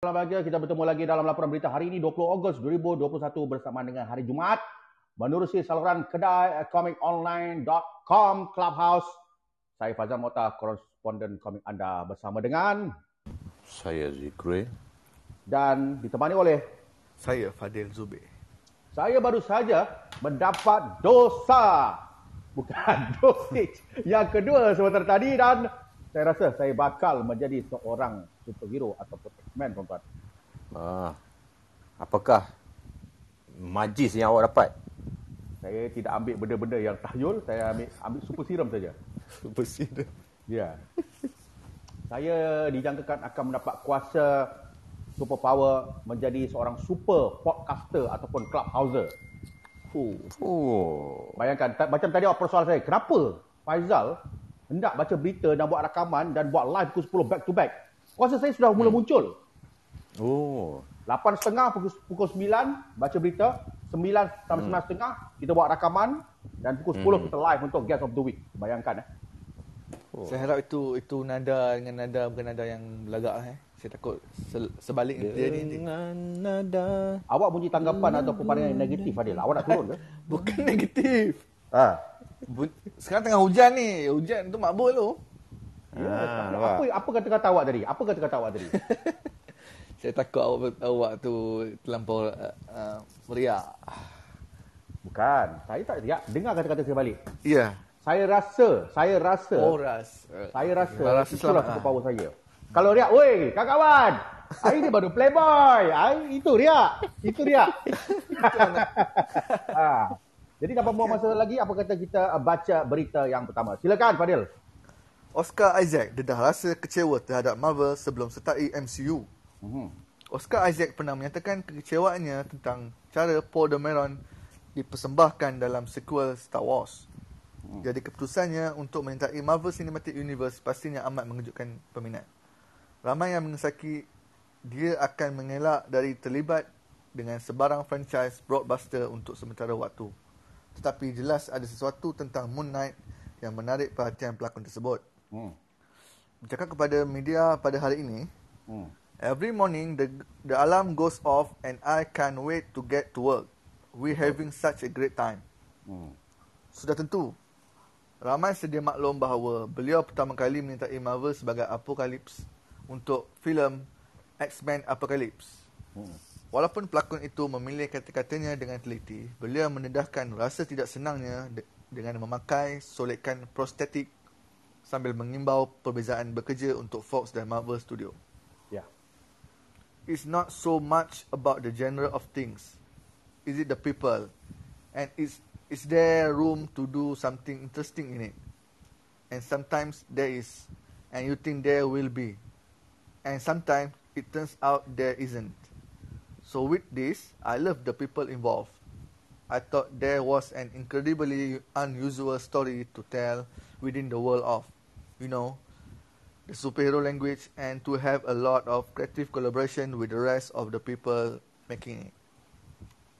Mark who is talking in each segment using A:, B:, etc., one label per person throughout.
A: Dalam bahagia kita bertemu lagi dalam laporan berita hari ini 20 Ogos 2021 bersama dengan hari Jumaat menerusi saluran kedai comiconline.com Clubhouse. Saya Fazal Mota, koresponden komik anda bersama dengan
B: Saya Zikri.
A: dan ditemani oleh
C: Saya Fadil Zubir.
A: saya baru saja mendapat dosa bukan dosage yang kedua sebentar tadi dan saya rasa saya bakal menjadi seorang superhero ataupun X-Men tuan-tuan.
B: Ah, apakah majlis yang awak dapat?
A: Saya tidak ambil benda-benda yang tahyul, saya ambil ambil super serum saja.
B: Bersih
A: Ya. saya dijangkakan akan mendapat kuasa super power menjadi seorang super podcaster ataupun clubhouser.
B: Oh.
A: Bayangkan ta- macam tadi awak persoalan saya, kenapa Faizal hendak baca berita dan buat rakaman dan buat live pukul 10 back to back? Kuasa saya sudah mula muncul.
B: Oh.
A: 8.30 pukul, pukul 9 baca berita, 9 sampai 9.30 kita buat rakaman dan pukul 10 kita live untuk guest of the week. Bayangkan eh.
B: Oh.
C: Saya harap itu itu nada dengan nada bukan nada yang belagak eh. Saya takut se- sebalik dia ni.
B: Dengan nada.
A: Awak punya tanggapan ataupun pandangan yang negatif Adil. Awak nak turun ke?
C: Bukan negatif.
A: Ha.
C: Sekarang tengah hujan ni. Hujan tu makbul tu.
A: Ya,
B: Ah,
A: apa,
B: nampak?
A: apa apa kata-kata awak tadi? Apa kata-kata awak tadi?
C: Saya takut awak awak tu terlampau uh, uh, meriah.
A: Bukan. Saya tak ya, dengar kata-kata saya balik.
C: Ya.
A: Saya rasa, saya rasa,
C: Oras.
A: saya rasa,
C: Saya rasa
A: itulah
C: selamat.
A: super power saya. Kalau riak, woi, kawan-kawan. Hari ni baru playboy. Hari, itu riak. Itu riak. ha. Jadi tanpa buang masa lagi, apa kata kita uh, baca berita yang pertama. Silakan Fadil.
C: Oscar Isaac dedah rasa kecewa terhadap Marvel sebelum sertai MCU.
A: Mhm.
C: Oscar Isaac pernah menyatakan kekecewaannya tentang cara Paul Dameron dipersembahkan dalam sequel Star Wars. Jadi keputusannya untuk menyertai Marvel Cinematic Universe pastinya amat mengejutkan peminat. Ramai yang mengesaki dia akan mengelak dari terlibat dengan sebarang franchise blockbuster untuk sementara waktu. Tetapi jelas ada sesuatu tentang Moon Knight yang menarik perhatian pelakon tersebut.
A: Hmm.
C: Bercakap kepada media pada hari ini,
A: Hmm.
C: Every morning the the alarm goes off and I can't wait to get to work. We're having such a great time.
A: Hmm.
C: Sudah tentu. Ramai sedia maklum bahawa beliau pertama kali menyertai Marvel sebagai Apocalypse untuk filem X-Men Apocalypse.
A: Hmm.
C: Walaupun pelakon itu memilih kata-katanya dengan teliti, beliau mendedahkan rasa tidak senangnya de- dengan memakai solekan prostetik sambil mengimbau perbezaan bekerja untuk Fox dan Marvel Studio.
A: Ya.
C: it's not so much about the genre of things. Is it the people? And is is there room to do something interesting in it? And sometimes there is, and you think there will be. And sometimes it turns out there isn't. So with this, I love the people involved. I thought there was an incredibly unusual story to tell within the world of, you know, the superhero language and to have a lot of creative collaboration with the rest of the people making it.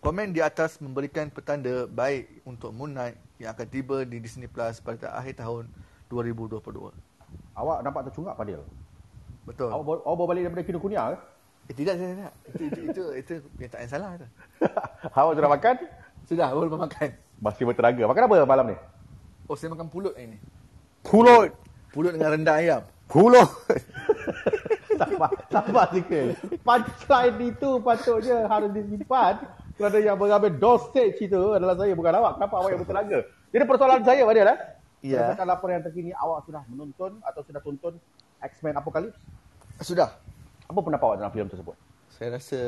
C: Komen di atas memberikan petanda baik untuk Moon Knight yang akan tiba di Disney Plus pada akhir tahun 2022.
A: Awak nampak tercungap Fadil.
C: Betul.
A: Awak, awak bawa balik daripada Kinokuniya ke?
C: Eh, tidak, tidak, tidak. Itu, itu, itu, itu kenyataan salah tu.
A: awak sudah makan?
C: Sudah, baru makan.
A: Masih bertenaga. Makan apa malam ni?
C: Oh, saya makan pulut hari ni.
B: Pulut.
C: Pulut dengan rendah ayam.
B: Pulut.
A: sabar, sabar sikit. Punchline itu patutnya harus disimpan kerana yang mengambil dosage itu adalah saya bukan awak. Kenapa awak yang bertenaga? Jadi persoalan saya Fadil eh?
C: Ya.
A: Berdasarkan laporan yang terkini awak sudah menonton atau sudah tonton X-Men Apocalypse?
C: Sudah.
A: Apa pendapat awak dalam filem tersebut?
C: Saya rasa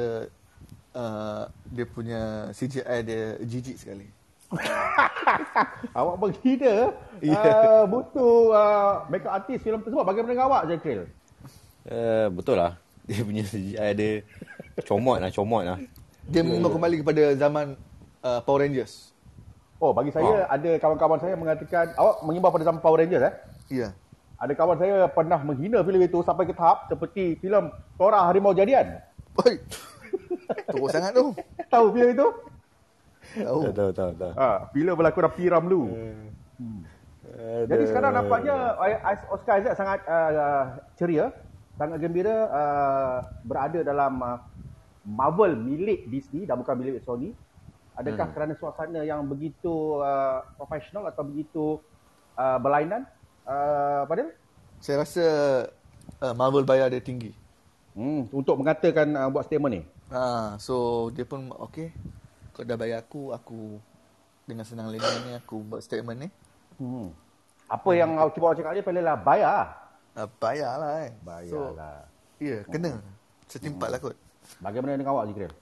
C: uh, dia punya CGI dia jijik sekali.
A: awak menghina
C: Ya.
A: uh, butuh uh, makeup artist filem tersebut. Bagaimana dengan awak, Zakril?
B: Uh, betul lah. Dia punya CGI dia comot lah, comot lah.
C: Dia mengimbau kembali kepada zaman uh, Power Rangers.
A: Oh, bagi saya ada kawan-kawan saya mengatakan awak mengimbau pada zaman Power Rangers eh?
C: Ya.
A: Ada kawan saya pernah menghina filem itu sampai ke tahap seperti filem Tora Harimau Jadian.
C: Oi. Teruk sangat tu.
A: Tahu filem itu?
C: Tahu.
B: Tahu, tahu, tahu.
A: Ha, filem berlakon P. Ramlu. Jadi sekarang nampaknya Oscar Isaac sangat uh, ceria sangat gembira uh, berada dalam uh, Marvel milik Disney dan bukan milik Sony. Adakah
B: Hmm.
A: kerana suasana yang begitu uh, profesional atau begitu uh, berlainan? Uh, Fadil?
C: Saya rasa uh, Marvel bayar dia tinggi.
A: Hmm, untuk mengatakan uh, buat statement ni.
C: Ha, so dia pun okay. Kau dah bayar aku, aku dengan senang lenang ni aku buat statement ni.
A: Hmm. Apa yang awak cuba cakap dia paling lah bayar.
C: Uh, bayar lah kan. So,
A: Bayarlah.
C: ya, yeah, kena. Setimpat lah kot.
A: Bagaimana dengan awak Jikril?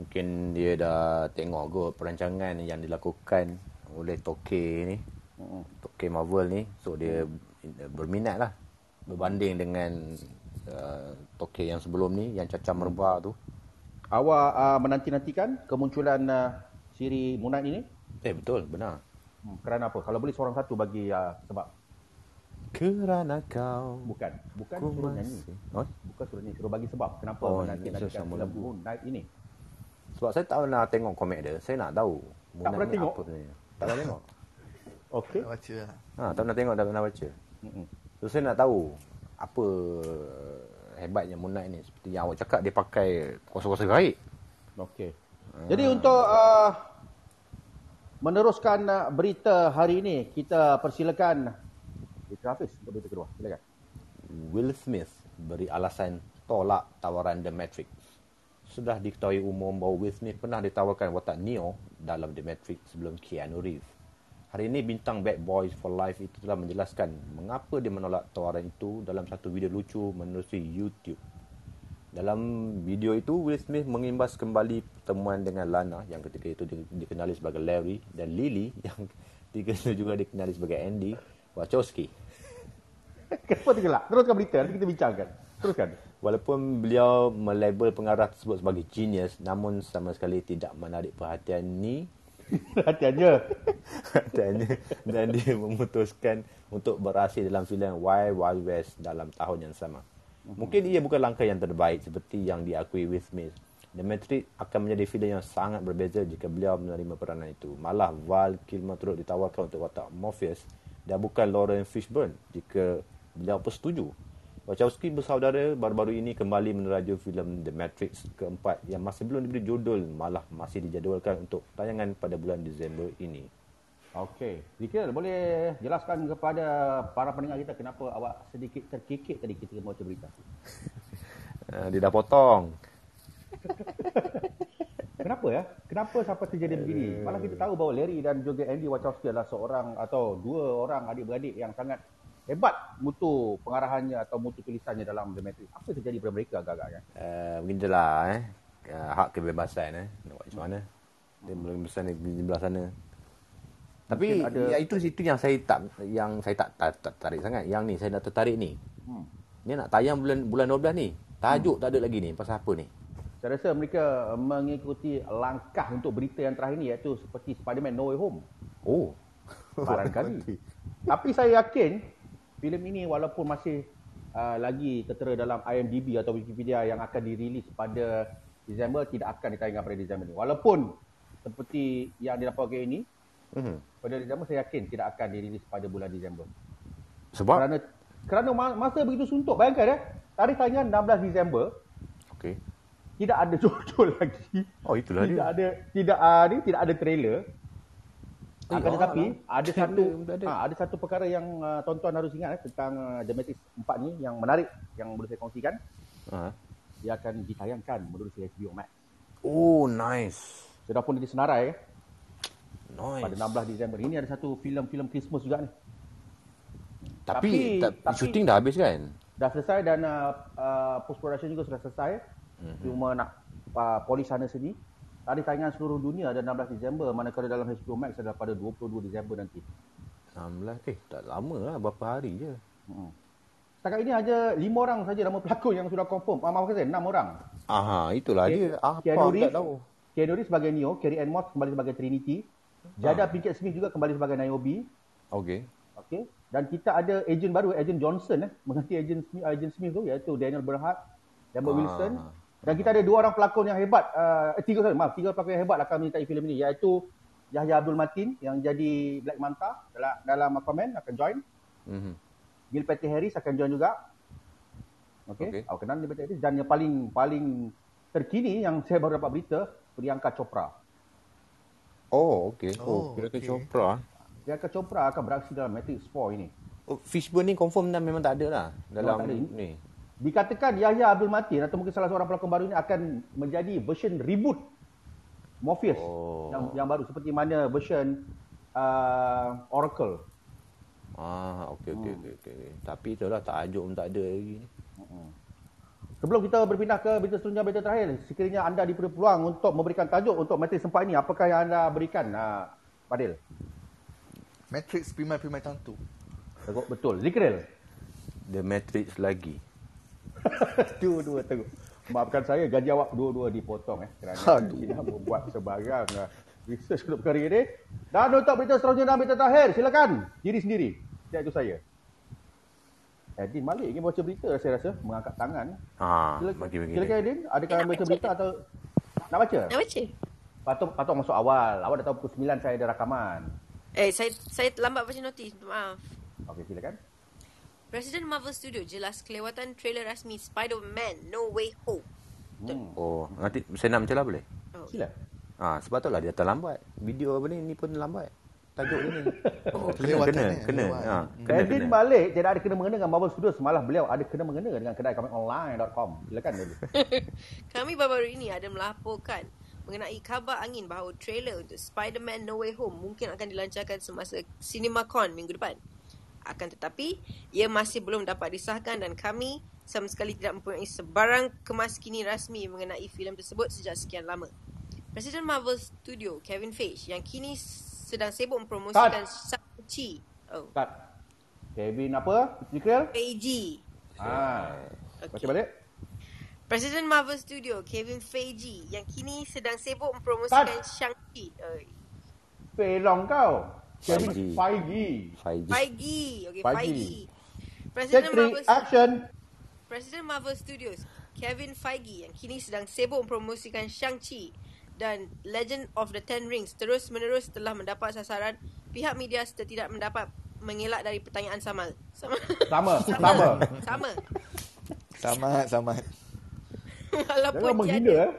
B: Mungkin dia dah tengok kot perancangan yang dilakukan oleh Tokay ni.
A: Hmm.
B: Tokay Marvel ni. So dia berminat lah. Berbanding dengan uh, Tokay yang sebelum ni. Yang cacah merebak tu.
A: Awak uh, menanti-nantikan kemunculan uh, siri Knight ini?
B: Eh betul, benar.
A: Hmm, kerana apa? Kalau boleh seorang satu bagi uh, sebab.
B: Kerana kau
A: Bukan. Bukan
B: ku
A: suruh nyanyi.
B: masih- Oh,
A: Bukan suruh nyanyi. Suruh bagi sebab. Kenapa
B: Oh,
A: menanti-nantikan. Moon Knight ini?
B: Sebab saya tak pernah tengok komik dia. Saya nak tahu. Moon
A: pernah
B: Knight ni
A: tengok?
B: Apa sebenarnya. Tak pernah tengok.
A: Okey.
C: Tak baca lah.
B: Ha, tak pernah tengok, tak pernah baca.
A: Mm-mm.
B: So saya nak tahu apa hebatnya Moon Knight ni. Seperti yang awak cakap dia pakai kuasa-kuasa gaib.
A: Okey. Jadi untuk uh, meneruskan uh, berita hari ini, kita persilakan Berita Hafiz untuk berita kedua. Silakan.
B: Will Smith beri alasan tolak tawaran The Matrix. Sudah diketahui umum bahawa Will Smith pernah ditawarkan watak Neo dalam The Matrix sebelum Keanu Reeves. Hari ini bintang Bad Boys for Life itu telah menjelaskan mengapa dia menolak tawaran itu dalam satu video lucu menerusi YouTube. Dalam video itu, Will Smith mengimbas kembali pertemuan dengan Lana yang ketika itu di- dikenali sebagai Larry dan Lily yang ketika itu juga dikenali sebagai Andy Wachowski.
A: Kenapa tergelak? Teruskan berita. Nanti kita bincangkan. Teruskan.
B: Walaupun beliau melabel pengarah tersebut sebagai genius, namun sama sekali tidak menarik perhatian ni
A: Hati-hati.
B: perhatiannya dan dia memutuskan untuk beraksi dalam filem Wild Wild West dalam tahun yang sama. Mungkin ia bukan langkah yang terbaik seperti yang diakui Will Smith. The Matrix akan menjadi filem yang sangat berbeza jika beliau menerima peranan itu. Malah Val Kilmer turut ditawarkan untuk watak Morpheus dan bukan Lauren Fishburne jika beliau pun setuju. Wachowski bersaudara baru-baru ini kembali meneraju filem The Matrix keempat yang masih belum diberi judul malah masih dijadualkan untuk tayangan pada bulan Disember ini.
A: Okey. Zikir, boleh jelaskan kepada para pendengar kita kenapa awak sedikit terkikik tadi kita baca berita?
B: Uh, dia dah potong.
A: Kenapa ya? Kenapa sampai terjadi begini? Malah kita tahu bahawa Larry dan juga Andy Wachowski adalah seorang atau dua orang adik-beradik yang sangat hebat mutu pengarahannya atau mutu tulisannya dalam The Matrix. Apa yang terjadi pada mereka agak-agaknya?
B: Uh, beginilah eh. Uh, hak kebebasan eh. Nak buat macam mana. Dia belum besar ni di sebelah sana. Tapi
A: Mungkin ada-
B: ya, itu itu yang saya tak yang saya tak, tak, tak tarik sangat. Yang ni saya nak tertarik ni.
A: Hmm.
B: Ni nak tayang bulan bulan 12 ni. Tajuk tak ada lagi ni. Pasal apa ni?
A: Saya rasa mereka mengikuti langkah untuk berita yang terakhir ni iaitu seperti Spider-Man No Way Home.
B: Oh.
A: Barangkali. Tapi saya yakin filem ini walaupun masih uh, lagi tertera dalam IMDb atau Wikipedia yang akan dirilis pada Disember tidak akan ditayangkan pada Disember ini. Walaupun seperti yang dilaporkan ini
B: Mhm.
A: pada Disember saya yakin tidak akan dirilis pada bulan Disember.
B: Sebab
A: Kerana kerana ma- masa begitu suntuk. Bayangkan ya, tarikh tayangan 16 Disember
B: okey.
A: tidak ada judul lagi.
B: Oh itulah
A: tidak
B: dia.
A: ada tidak uh, ni tidak ada trailer.
B: Eh,
A: Akan tetapi
B: alah.
A: ada satu
B: ada.
A: ha, ada satu perkara yang uh, tuan-tuan harus ingat eh, tentang uh, The Matrix 4 ni yang menarik yang boleh saya kongsikan.
B: Ha.
A: Dia akan ditayangkan menerusi HBO Max.
B: Oh nice.
A: Sudah pun disenarai eh,
B: Nice.
A: pada 16 Disember. Ini ada satu filem-filem Christmas juga ni.
B: Tapi,
A: Tapi-
B: tapi,
A: tapi-
B: syuting dah habis kan?
A: Dah selesai dan uh, uh, post production juga sudah selesai.
B: Mhm.
A: Cuma nak uh, polish sana sini. Tarikh tayangan seluruh dunia ada 16 Disember manakala dalam HBO Max adalah pada 22 Disember nanti.
B: 16 eh tak lama lah berapa hari je.
A: Hmm. Setakat ini hanya lima orang saja nama pelakon yang sudah confirm. Ah, maaf saya, enam orang.
B: Aha, itulah
A: Ke-
B: dia. Apa
A: Keanu
B: aku
A: Reeves,
B: tak tahu.
A: Keanu Reeves sebagai Neo, Carrie Ann Moss kembali sebagai Trinity, Jada Pinkett Smith juga kembali sebagai Niobe.
B: Okey.
A: Okey. Dan kita ada ejen baru, ejen Johnson eh, mengganti ejen Smith, ejen Smith tu iaitu Daniel Bernhardt, Lambert
B: Ah.
A: Wilson. Dan kita ada dua orang pelakon yang hebat, uh, eh, tiga sorry, maaf, tiga pelakon yang hebat akan menyertai filem ini iaitu Yahya Abdul Matin yang jadi Black Manta dalam dalam Aquaman akan join.
B: Mhm.
A: Neil Patrick Harris akan join juga. Okey.
B: Okey.
A: Awak kenal limited edition dan yang paling paling terkini yang saya baru dapat berita Priyanka Chopra.
B: Oh, okey.
C: Oh,
B: Oh, kira ke
C: okey.
B: Chopra.
A: Priyanka Chopra akan beraksi dalam Matrix 4 ini.
B: Oh, Fishburne ni confirm dah memang tak ada lah dalam
A: tak ada.
B: ni.
A: Dikatakan Yahya Abdul Matin atau mungkin salah seorang pelakon baru ini akan menjadi version reboot Morpheus
B: Oh.
A: yang yang baru seperti mana version uh, Oracle.
B: Ah, okey okey okey okey. Tapi itulah tajuk pun tak ada lagi ni.
A: Sebelum kita berpindah ke berita seterusnya, berita terakhir, sekiranya anda diberi peluang untuk memberikan tajuk untuk Matrix 4 ini, apakah yang anda berikan, uh, Fadil?
C: Matrix primai-primai tantu.
A: Teguk betul. Zikril?
B: The Matrix lagi.
A: Dua-dua teruk. Maafkan saya, gaji awak dua-dua dipotong eh. Kerana
C: Aduh.
A: tidak membuat sebarang uh, research untuk perkara ini. Dan untuk berita seterusnya dan berita terakhir, silakan. Diri sendiri. Tidak itu saya. Edin Malik ingin baca berita saya rasa. Mengangkat tangan.
B: Ah,
A: Silakan,
B: bagi bagi.
A: silakan Edin. Adakah
D: Nak
A: baca
D: baca.
A: berita atau... Nak baca?
D: Nak baca?
A: Patut, patut masuk awal. Awak dah tahu pukul 9 saya ada rakaman.
D: Eh, saya saya lambat baca notis. Maaf.
A: Okey, silakan.
D: Presiden Marvel Studio jelas kelewatan trailer rasmi Spider-Man No Way Home.
A: Hmm.
B: Oh, nanti saya nak macam lah boleh?
D: Oh.
A: Sila.
B: Ah, sebab tu lah dia terlambat. Video apa ni ni pun lambat. Tajuk dia ni.
C: Oh,
B: kena
C: kelewatan
B: kena
C: eh,
B: kena.
C: lewat.
B: Ha, kena
A: Edin
B: kena.
A: Malik tidak ada kena mengena dengan Marvel Studios. Malah beliau ada kena mengena dengan kedai kami online.com. Silakan dulu.
D: Kami baru-baru ini ada melaporkan mengenai kabar angin bahawa trailer untuk Spider-Man No Way Home mungkin akan dilancarkan semasa CinemaCon minggu depan. Akan tetapi, ia masih belum dapat disahkan dan kami sama sekali tidak mempunyai sebarang kemaskini rasmi mengenai filem tersebut sejak sekian lama. Presiden Marvel Studio, Kevin Feige, yang kini sedang sibuk mempromosikan Shang-Chi. Oh,
A: Cut. Kevin apa? Zikril?
D: Feige.
A: Ah. Baca
D: Okey.
A: balik.
D: Presiden Marvel Studio, Kevin Feige, yang kini sedang sibuk mempromosikan. Shang-Chi. Oi.
A: Pelong kau. Kevin
B: Feige.
A: Feige.
B: 5G.
D: Feige. Okay,
A: Feige.
D: Feige.
A: Take
D: Presiden
A: three,
D: Marvel,
A: action.
D: Presiden Marvel Studios, Kevin Feige yang kini sedang sibuk mempromosikan Shang-Chi dan Legend of the Ten Rings terus-menerus telah mendapat sasaran pihak media serta tidak mendapat mengelak dari pertanyaan Samal. Sama.
A: Sama, sama.
D: Sama.
C: Selamat, selamat.
D: Walaupun
A: Jangan menghina
D: tiada,
A: eh.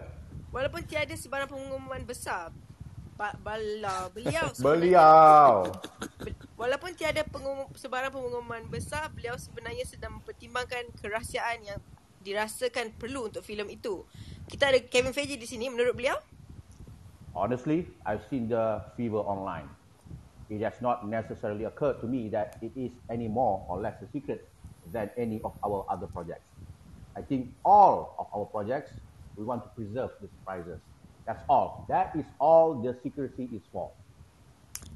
D: walaupun tiada sebarang pengumuman besar ba- bala beliau
A: Beliau.
D: Be- Walaupun tiada pengum, sebarang pengumuman besar, beliau sebenarnya sedang mempertimbangkan kerahsiaan yang dirasakan perlu untuk filem itu. Kita ada Kevin Feige di sini menurut beliau.
A: Honestly, I've seen the fever online. It has not necessarily occurred to me that it is any more or less a secret than any of our other projects. I think all of our projects, we want to preserve the surprises. That's all. That is all the secrecy is for.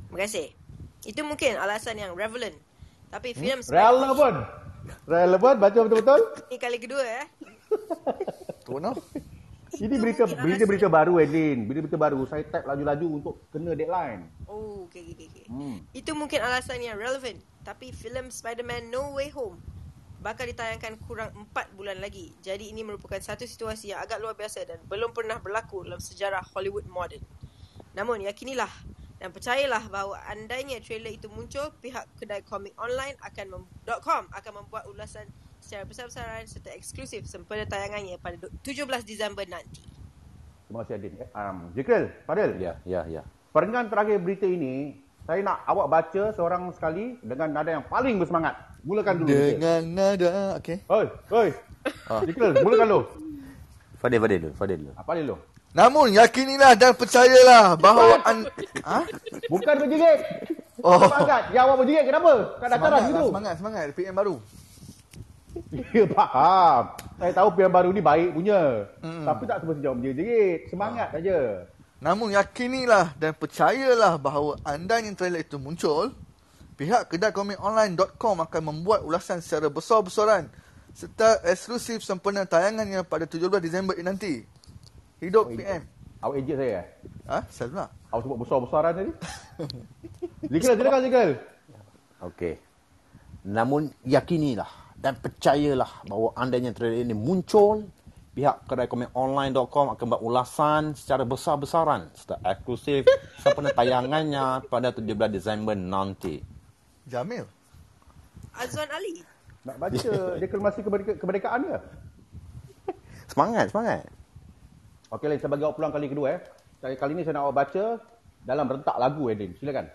D: Terima kasih. Itu mungkin alasan yang relevant. Tapi filem
A: Hmm? Relevant. Relevant, baca betul-betul.
D: ini kali kedua eh.
C: Tu no.
A: Ini berita berita berita baru Edin. Berita berita baru. Saya type laju-laju untuk kena deadline.
D: Oh, okey okey okey.
A: Hmm.
D: Itu mungkin alasan yang relevant. Tapi filem Spider-Man No Way Home bakal ditayangkan kurang 4 bulan lagi. Jadi ini merupakan satu situasi yang agak luar biasa dan belum pernah berlaku dalam sejarah Hollywood moden. Namun yakinilah dan percayalah bahawa andainya trailer itu muncul, pihak kedai komik online akan mem- .com akan membuat ulasan secara besar-besaran serta eksklusif sempena tayangannya pada du- 17 Disember nanti.
A: Terima kasih Edin. Eh, Um, Jikril, Fadil.
B: Ya, ya, ya.
A: Peringkat terakhir berita ini, saya nak awak baca seorang sekali dengan nada yang paling bersemangat. Mulakan dulu.
C: Dengan nada, okay.
A: Oi, oi. Ah. Jikril, mulakan dulu.
B: Fadil, Fadil dulu, Fadil dulu.
A: Apa dulu?
C: Namun yakinilah dan percayalah bahawa an... ha?
A: Bukan berjigit.
C: Oh.
A: Semangat. Yang awak berjigit kenapa? Kat dataran
C: Semangat,
A: gitu.
C: lah, semangat, semangat. PM baru.
A: Ya, faham. Saya tahu PM baru ni baik punya. Tapi tak semestinya awak berjigit. Semangat saja.
C: Namun yakinilah dan percayalah bahawa andainya trailer itu muncul, pihak kedai komik online.com akan membuat ulasan secara besar-besaran serta eksklusif sempena tayangannya pada 17 Disember ini nanti. Hidup PM.
A: Awak ejek saya eh?
C: Ha? Saya pula.
A: Awak sebut besar-besaran tadi. Jikril, silakan Jikril.
B: Okey. Namun yakinilah dan percayalah bahawa andainya trailer ini muncul, pihak kedai komik online.com akan buat ulasan secara besar-besaran serta eksklusif sempena tayangannya pada 17 Disember nanti.
C: Jamil.
D: Azwan Ali.
A: Nak baca deklarasi kemerdeka- kemerdekaan ke?
B: Semangat, semangat.
A: Okey, Lin, saya bagi awak peluang kali kedua eh. Kali, kali ni saya nak awak baca dalam rentak lagu, Edin. Silakan.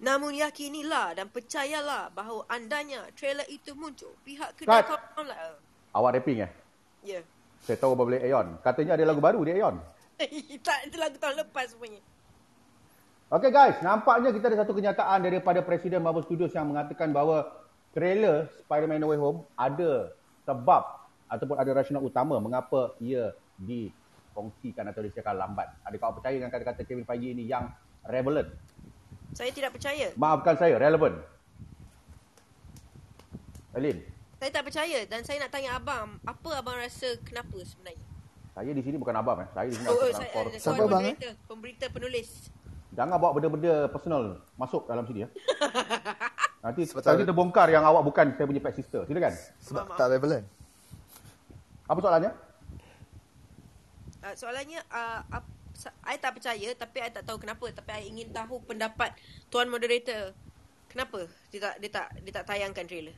D: Namun yakinilah dan percayalah bahawa andanya trailer itu muncul pihak
A: Cut.
D: kedai online.
A: Awak rapping eh?
D: Ya.
A: Saya tahu apa boleh Aeon. Katanya ada lagu baru di Aeon.
D: tak, itu lagu tahun lepas semuanya.
A: Okey guys, nampaknya kita ada satu kenyataan daripada Presiden Marvel Studios yang mengatakan bahawa trailer Spider-Man No Way Home ada sebab ataupun ada rasional utama mengapa ia dikongsikan atau disiarkan lambat. Adakah awak percaya dengan kata-kata Kevin Feige ini yang relevant?
D: Saya tidak percaya.
A: Maafkan saya, relevant. Elin,
D: Saya tak percaya dan saya nak tanya abang, apa abang rasa kenapa sebenarnya?
A: saya di sini bukan abang eh. Saya di sini
D: Oh, oh
A: adalah
D: saya,
A: kor-
C: Siapa
D: kawan
C: abang, eh?
D: pemberita, pemberita penulis.
A: Jangan bawa benda-benda personal masuk dalam sini ya. Nanti
C: Sebab
A: nanti terbongkar yang awak bukan saya punya pet sister. Silakan.
C: Sebab tak relevant.
A: Apa soalannya?
D: Uh, soalannya, uh, ap, sa- I tak percaya tapi I tak tahu kenapa. Tapi I ingin tahu pendapat Tuan Moderator. Kenapa dia tak, dia tak, dia tak tayangkan trailer?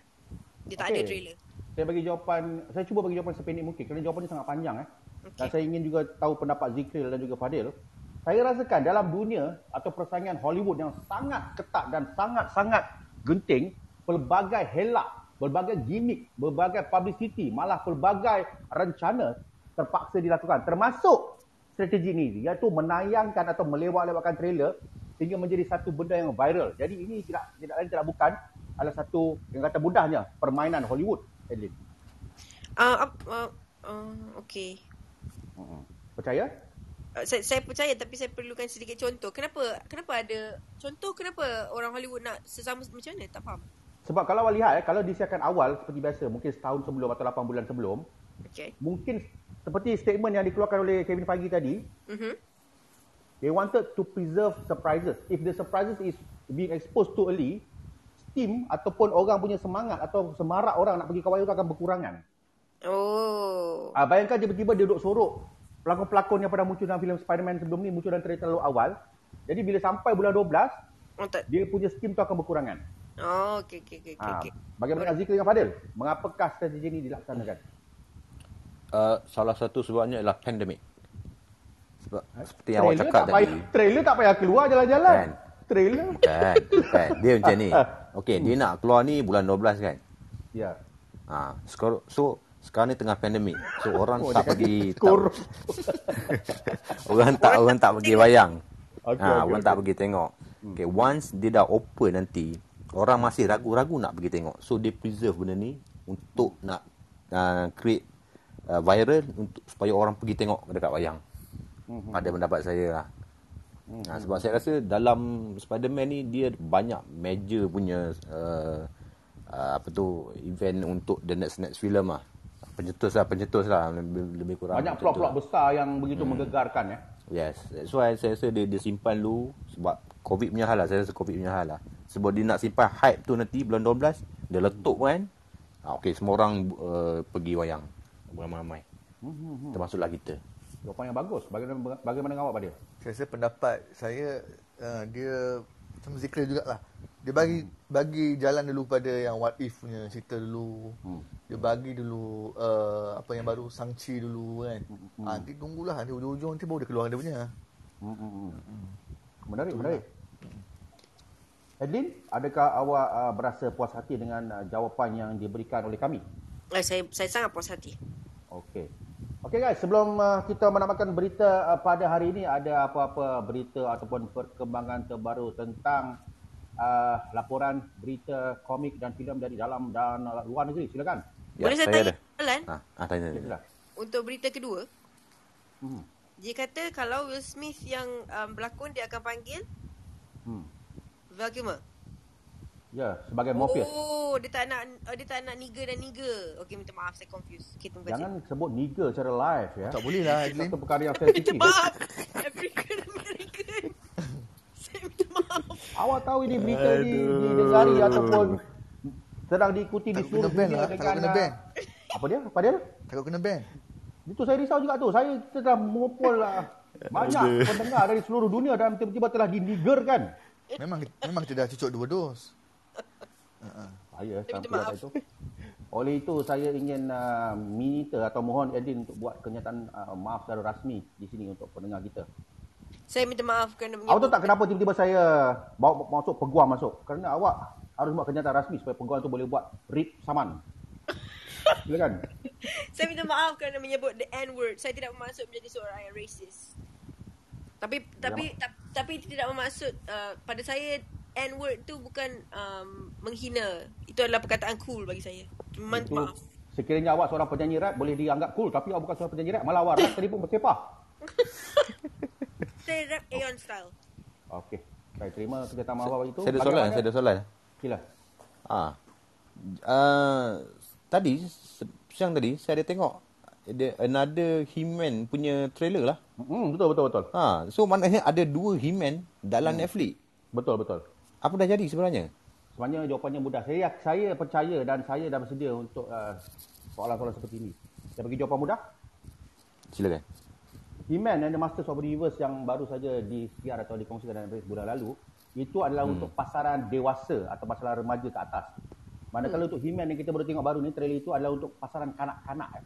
D: Dia tak
A: Okey.
D: ada trailer.
A: Saya bagi jawapan, saya cuba bagi jawapan sependek mungkin kerana jawapan ini sangat panjang eh. Dan saya ingin juga tahu pendapat Zikril dan juga Fadil. Saya rasakan dalam dunia atau persaingan Hollywood yang sangat ketat dan sangat-sangat genting, pelbagai helak, berbagai gimmick, berbagai publicity, malah pelbagai rencana terpaksa dilakukan. Termasuk strategi ini iaitu menayangkan atau melewat-lewatkan trailer sehingga menjadi satu benda yang viral. Jadi ini tidak tidak lain tidak bukan adalah satu yang kata mudahnya permainan Hollywood. Edlin.
D: Uh, ap- uh, uh, okay.
A: Mm-mm. Percaya?
D: Uh, saya, saya percaya tapi saya perlukan sedikit contoh. Kenapa kenapa ada contoh kenapa orang Hollywood nak sesama macam mana? Tak faham.
A: Sebab kalau awak lihat, eh, kalau disiarkan awal seperti biasa, mungkin setahun sebelum atau 8 bulan sebelum,
D: Okay.
A: mungkin seperti statement yang dikeluarkan oleh Kevin Feige tadi,
D: Mhm.
A: they wanted to preserve surprises. If the surprises is being exposed too early, steam ataupun orang punya semangat atau semarak orang nak pergi kawaii itu akan berkurangan.
D: Oh.
A: Ah, bayangkan tiba-tiba dia duduk sorok pelakon-pelakon yang pernah muncul dalam filem Spider-Man sebelum ni muncul dalam trailer terlalu awal. Jadi bila sampai bulan 12,
D: Oh, tak.
A: dia punya steam tu akan berkurangan.
D: Oh, okay, okay, okay, okay.
A: Ah,
D: okay.
A: bagaimana Zikri dengan Fadil? Mengapakah strategi ini dilaksanakan?
B: Uh, salah satu sebabnya adalah pandemik. Sebab seperti yang awak cakap
A: tak
B: tadi.
A: payah, trailer tak payah keluar jalan-jalan.
B: Kan.
A: Trailer.
B: Kan, kan. Dia macam ni. Okey, dia nak keluar ni bulan 12 kan.
A: Ya.
B: Ha, skor, so sekarang ni tengah pandemik. So orang
A: Oh,
B: tak pergi tak, orang tak orang tak pergi wayang.
A: Okey,
B: ha,
A: okey,
B: orang
A: okey.
B: tak pergi tengok. Okay, once dia dah open nanti, orang masih ragu-ragu nak pergi tengok. So dia preserve benda ni untuk nak uh, create uh, viral untuk supaya orang pergi tengok dekat wayang.
A: Mhm.
B: Pada pendapat saya lah. Ha, sebab saya rasa dalam Spider-Man ni dia banyak major punya uh, uh, apa tu event untuk the next next film lah. Pencetus lah, pencetus lah lebih, lebih kurang.
A: Banyak plot-plot
B: lah.
A: besar yang begitu menggegarkan ya.
B: Yes, that's why saya rasa dia, dia simpan dulu sebab COVID punya hal lah. Saya rasa COVID punya hal lah. Sebab dia nak simpan hype tu nanti bulan 12, dia letup kan. Ha, okay, semua orang uh, pergi wayang. Ramai-ramai. Termasuklah kita.
A: Jawapan yang bagus. Bagaimana bagaimana awak Fadil?
C: Saya rasa pendapat saya uh, dia macam zikir jugalah. Dia bagi bagi jalan dulu pada yang what if punya cerita dulu.
A: Hmm.
C: Dia bagi dulu uh, apa yang baru Sangchi dulu kan.
A: Hmm.
C: Ha, nanti tunggulah nanti ujung-ujung nanti baru dia keluar dia punya.
A: Hmm. Menarik, menarik. Edlin, adakah awak uh, berasa puas hati dengan uh, jawapan yang diberikan oleh kami?
D: Eh, saya saya sangat puas hati.
A: Okey. Okey guys, sebelum uh, kita menamatkan berita uh, pada hari ini ada apa-apa berita ataupun perkembangan terbaru tentang uh, laporan berita komik dan filem dari dalam dan uh, luar negeri. Silakan.
D: Boleh saya
B: saya
D: tanya
B: ada.
D: Alan
B: Ha, ha tanya
D: untuk berita kedua?
A: Hmm.
D: Dia kata kalau Will Smith yang um, berlakon dia akan panggil
A: Hmm.
D: Val Kilmer.
A: Ya, sebagai Morpheus.
D: Oh, dia tak nak uh, dia tak nak nigger dan nigger. Okey, minta maaf saya confuse. Terima kasih.
A: Jangan sebut nigger secara live ya.
C: Tak boleh lah Adlin.
A: Satu perkara yang
D: Minta
A: sensitif.
D: maaf. African American. saya minta maaf.
A: Awak tahu ini berita di, didengari ataupun sedang diikuti di seluruh dunia
C: lah,
A: dengan
C: takut kena ban.
A: apa dia? Apa dia?
C: Takut kena ban.
A: Itu saya risau juga tu. Saya telah mengumpul uh, banyak pendengar dari seluruh dunia dan tiba-tiba telah dinigerkan.
C: Memang memang kita dah cucuk dua dos.
A: Saya sampai
D: maaf.
A: itu. Oleh itu saya ingin uh, minta atau mohon Edin untuk buat kenyataan uh, maaf secara rasmi di sini untuk pendengar kita.
D: Saya minta maaf kerana
A: Awak tahu tak kenapa tiba-tiba saya bawa masuk peguam masuk? Kerana awak harus buat kenyataan rasmi supaya peguam tu boleh buat rip saman. Silakan.
D: Saya minta maaf kerana menyebut the N word. Saya tidak bermaksud menjadi seorang yang racist. Tapi tapi ta, tapi itu tidak bermaksud uh, pada saya N word tu bukan um, menghina. Itu adalah perkataan cool bagi saya. Cuma
A: Itu
D: maaf.
A: sekiranya awak seorang penyanyi rap boleh dianggap cool tapi awak bukan seorang penyanyi rap. Malah awak rap tadi pun bersepah.
D: Saya rap Aeon style.
A: Okey. Saya terima kenyataan maaf awak itu.
B: Saya ada soalan, saya ada soalan.
A: Sila.
B: Ah. Uh, tadi siang tadi saya ada tengok ada another He-Man punya trailer lah.
A: Hmm, betul betul betul.
B: Ha, so maknanya ada dua He-Man dalam
A: Hmm.
B: Netflix.
A: Betul betul.
B: Apa dah jadi sebenarnya?
A: Sebenarnya jawapannya mudah. Saya saya percaya dan saya dah bersedia untuk uh, soalan-soalan seperti ini. Saya bagi jawapan mudah.
B: Silakan.
A: He-Man and the Masters of the Universe yang baru saja disiar atau dikongsikan dalam bulan lalu itu adalah hmm. untuk pasaran dewasa atau pasaran remaja ke atas. Manakala untuk He-Man yang kita baru tengok baru ni trailer itu adalah untuk pasaran kanak-kanak. Eh.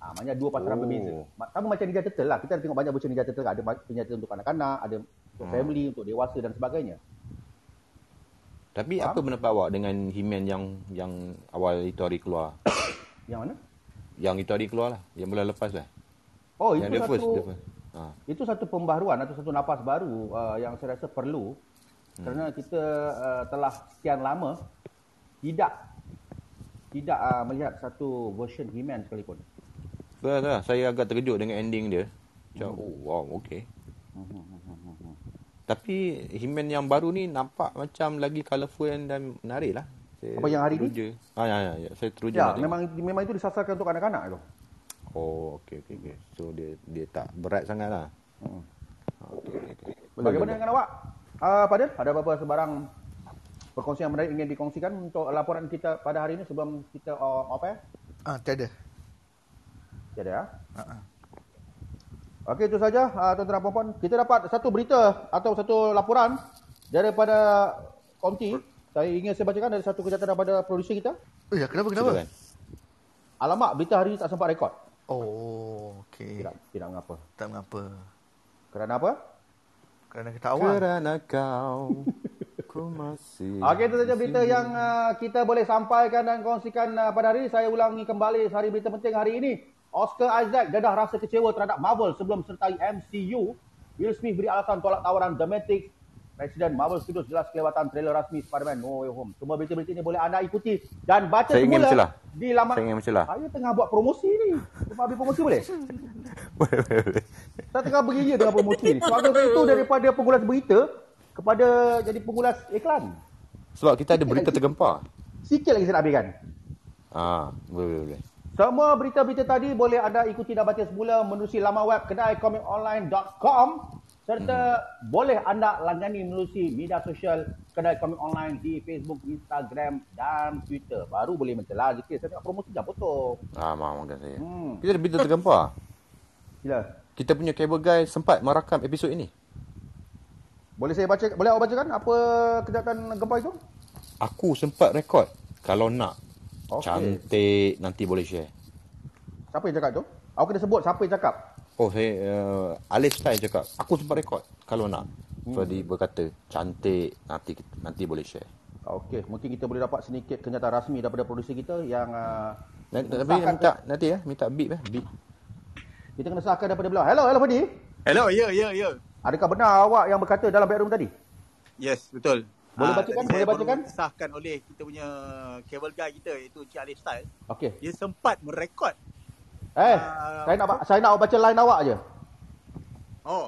A: Ha, maknanya dua pasaran
B: Oh.
A: berbeza. Ma- Sama macam Ninja Turtle lah. Kita ada tengok banyak version Ninja Turtle. Ada Ninja Turtle untuk kanak-kanak, ada untuk
B: Hmm.
A: family, untuk dewasa dan sebagainya.
B: Tapi
A: Faham?
B: apa pendapat awak dengan He-Man yang yang awal itu hari keluar?
A: Yang mana?
B: yang itu hari keluar lah. Yang bulan lepas lah.
A: Oh, itu
B: yang the
A: satu
B: first, the first. Ha.
A: itu satu pembaharuan atau satu nafas baru uh, yang saya rasa perlu hmm. kerana kita uh, telah sekian lama tidak tidak uh, melihat satu version He-Man sekalipun.
B: Betul lah. Saya agak terkejut dengan ending dia. Macam, oh wow, okay. Tapi He-Man yang baru ni nampak macam lagi colourful dan menarik lah. Saya
A: Apa yang hari ni?
B: teruja. Ah, ya, ya, ya. Saya teruja.
A: Ya,
B: tengok.
A: memang memang itu disasarkan untuk kanak-kanak itu.
B: Oh, okey, okey, okey. So, dia dia tak berat sangat lah.
A: Hmm.
B: Okay, okay.
A: Bagaimana dengan awak? Uh, Padel, ada apa-apa sebarang perkongsian menarik ingin dikongsikan untuk laporan kita pada hari ini sebelum kita uh, apa ya?
C: Ah, tiada.
A: Tiada ya?
C: Ah, ah.
A: Okey itu saja uh, tuan-tuan dan puan Kita dapat satu berita atau satu laporan daripada Konti. Saya ingin saya bacakan dari satu kenyataan daripada produser kita.
C: Oh ya, kenapa kenapa?
B: Silakan.
A: Alamak, berita hari ini tak sempat rekod.
C: Oh, okey.
A: Tidak, tidak mengapa.
C: Tak mengapa.
A: Kerana apa?
C: Kerana kita awal.
B: Kerana kau ku masih
A: Okey itu saja berita yang uh, kita boleh sampaikan dan kongsikan uh, pada hari ini. Saya ulangi kembali hari berita penting hari ini. Oscar Isaac dedah rasa kecewa terhadap Marvel sebelum sertai MCU. Will Smith beri alasan tolak tawaran The Matrix. Presiden Marvel Studios jelas kelewatan trailer rasmi Spider-Man No Way Home. Semua berita-berita ini boleh anda ikuti dan baca
B: Saya ingin
A: semula
B: mencelah.
A: di laman.
B: Saya ingin mencelah.
A: Saya tengah buat promosi ni. Cuba habis promosi boleh?
B: Boleh, boleh, boleh.
A: Saya tengah beria dengan promosi ni. Sebab itu daripada pengulas berita kepada jadi pengulas iklan.
B: Sebab kita ada berita tergempar.
A: Sikit lagi saya nak habiskan.
B: Ah, boleh, boleh, boleh.
A: Semua berita-berita tadi boleh anda ikuti dan baca semula menerusi laman web kedaicomiconline.com serta hmm. boleh anda langani menerusi media sosial Kedai Komik Online di Facebook, Instagram dan Twitter. Baru boleh mencelah sikit. Saya tengok promosi dah potong.
B: Ah, maaf maafkan saya.
A: Hmm.
B: Kita ada berita tergempar.
A: Sila.
B: Kita punya cable guy sempat merakam episod ini.
A: Boleh saya baca, boleh awak bacakan apa kenyataan gempa itu?
B: Aku sempat rekod. Kalau nak.
A: Okey.
B: Cantik. Nanti boleh share.
A: Siapa yang cakap tu? Awak kena sebut siapa yang cakap.
B: Oh, saya uh, Alif Style cakap. Aku sempat rekod. Kalau nak.
A: Hmm.
B: So, dia berkata, cantik. Nanti nanti boleh share.
A: Okey, mungkin kita boleh dapat sedikit kenyataan rasmi daripada produser kita yang uh,
B: Nanti, tapi minta, nanti ya, minta beat eh. Beat.
A: kita kena sahkan daripada beliau. Hello, hello Fadi.
E: Hello, ya, ya, ya.
A: Adakah benar awak yang berkata dalam bedroom tadi?
E: Yes, betul.
A: Boleh
E: Ah,
A: bacakan? Boleh bacakan?
E: baru Disahkan oleh kita punya cable guy kita iaitu Cik Alif Style.
A: Okey.
E: Dia sempat merekod.
A: Eh,
E: Ah,
A: saya nak saya nak baca line awak je.
E: Oh.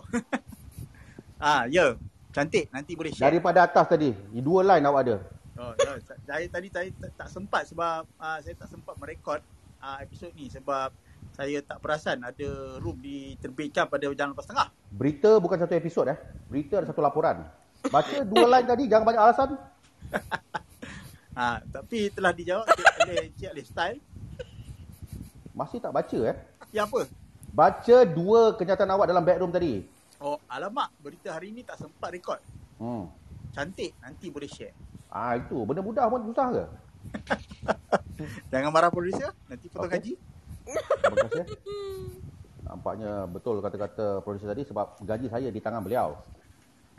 E: ah, ya. Cantik. Nanti boleh share.
A: Daripada atas tadi. Dua line awak ada.
E: Oh, ya. Saya tadi saya tak, tak sempat sebab ah, saya tak sempat merekod ah, episod ni sebab saya tak perasan ada room diterbitkan pada jam lepas tengah.
A: Berita bukan satu episod eh. Berita ada satu laporan. Baca dua line tadi jangan banyak alasan.
E: Ah, tapi telah dijawab oleh Cik Alif Style.
A: Masih tak baca eh.
E: Ya apa?
A: Baca dua kenyataan awak dalam bedroom tadi.
E: Oh, alamak. Berita hari ni tak sempat rekod.
A: Hmm.
E: Cantik. Nanti boleh share.
A: Ah itu benda mudah pun susah ke?
E: Jangan marah producer, nanti potong
A: Okey.
E: gaji.
A: Terima kasih. Nampaknya betul kata-kata produser tadi sebab gaji saya di tangan beliau.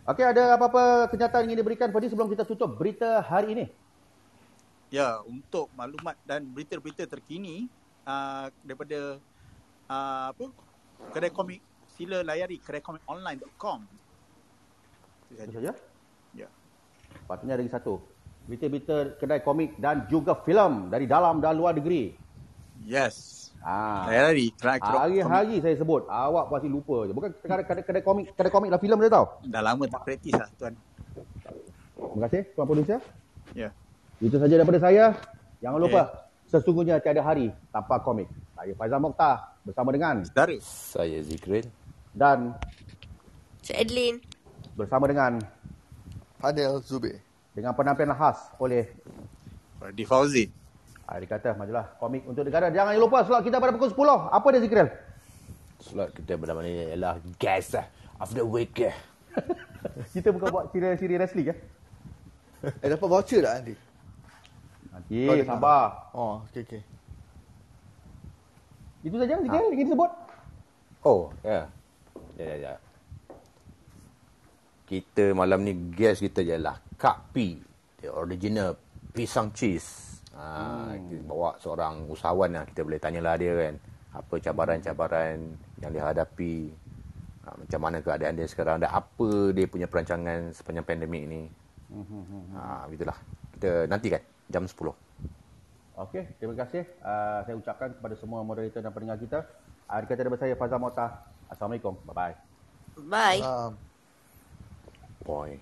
A: Okey, ada apa-apa kenyataan yang ingin diberikan Fadi sebelum kita tutup berita hari ini?
E: Ya, untuk maklumat dan berita-berita terkini uh, daripada uh, apa? Kedai komik, sila layari kedaicomiconline.com. Itu
A: Itu
E: saja. Ya.
A: Patutnya lagi satu. Berita-berita kedai komik dan juga filem dari dalam dan luar negeri.
E: Yes.
A: Ah.
E: Kedai komik.
A: Hari-hari saya sebut, awak pasti lupa je. Bukan kedai, kedai, kedai komik, kedai komik dan filem dia tahu.
E: Dah lama tak praktis lah tuan.
A: Terima kasih tuan producer.
E: Ya.
A: Itu saja daripada saya. Jangan lupa, sesungguhnya tiada hari tanpa komik. Saya Faizal Mokhtar bersama dengan
E: Saudara.
B: Saya Zikril.
A: dan
D: Cik Adeline.
A: bersama dengan
C: Fadil Zubir.
A: dengan penampilan khas oleh
E: Di Fauzi.
A: ah, dikata majalah komik untuk negara. Jangan lupa slot kita pada pukul 10. Apa dia Zikril?
B: Slot kita pada mana ni ialah Guest of the Week.
A: kita bukan buat siri-siri wrestling eh?
C: Eh, dapat voucher tak
A: nanti?
C: Oh, dia
A: sabar.
C: Oh, okey, okey.
A: Itu saja Zikril ingin disebut.
B: Oh, ya. Ya, ya, ya. Kita malam ni guest kita ialah Kak P. The original pisang cheese. Ha, kita bawa seorang usahawan lah. Kita boleh tanyalah dia kan. Apa cabaran-cabaran yang dia hadapi. Ha, macam mana keadaan dia sekarang. Dan apa dia punya perancangan sepanjang pandemik ni. Ha, begitulah. Kita nantikan jam 10.
A: Okey, terima kasih. Uh, saya ucapkan kepada semua moderator dan pendengar kita. Uh, dikata daripada saya Fazal Mokhtar. Assalamualaikum. Bye-bye.
D: Bye.
C: Um,
B: Boy.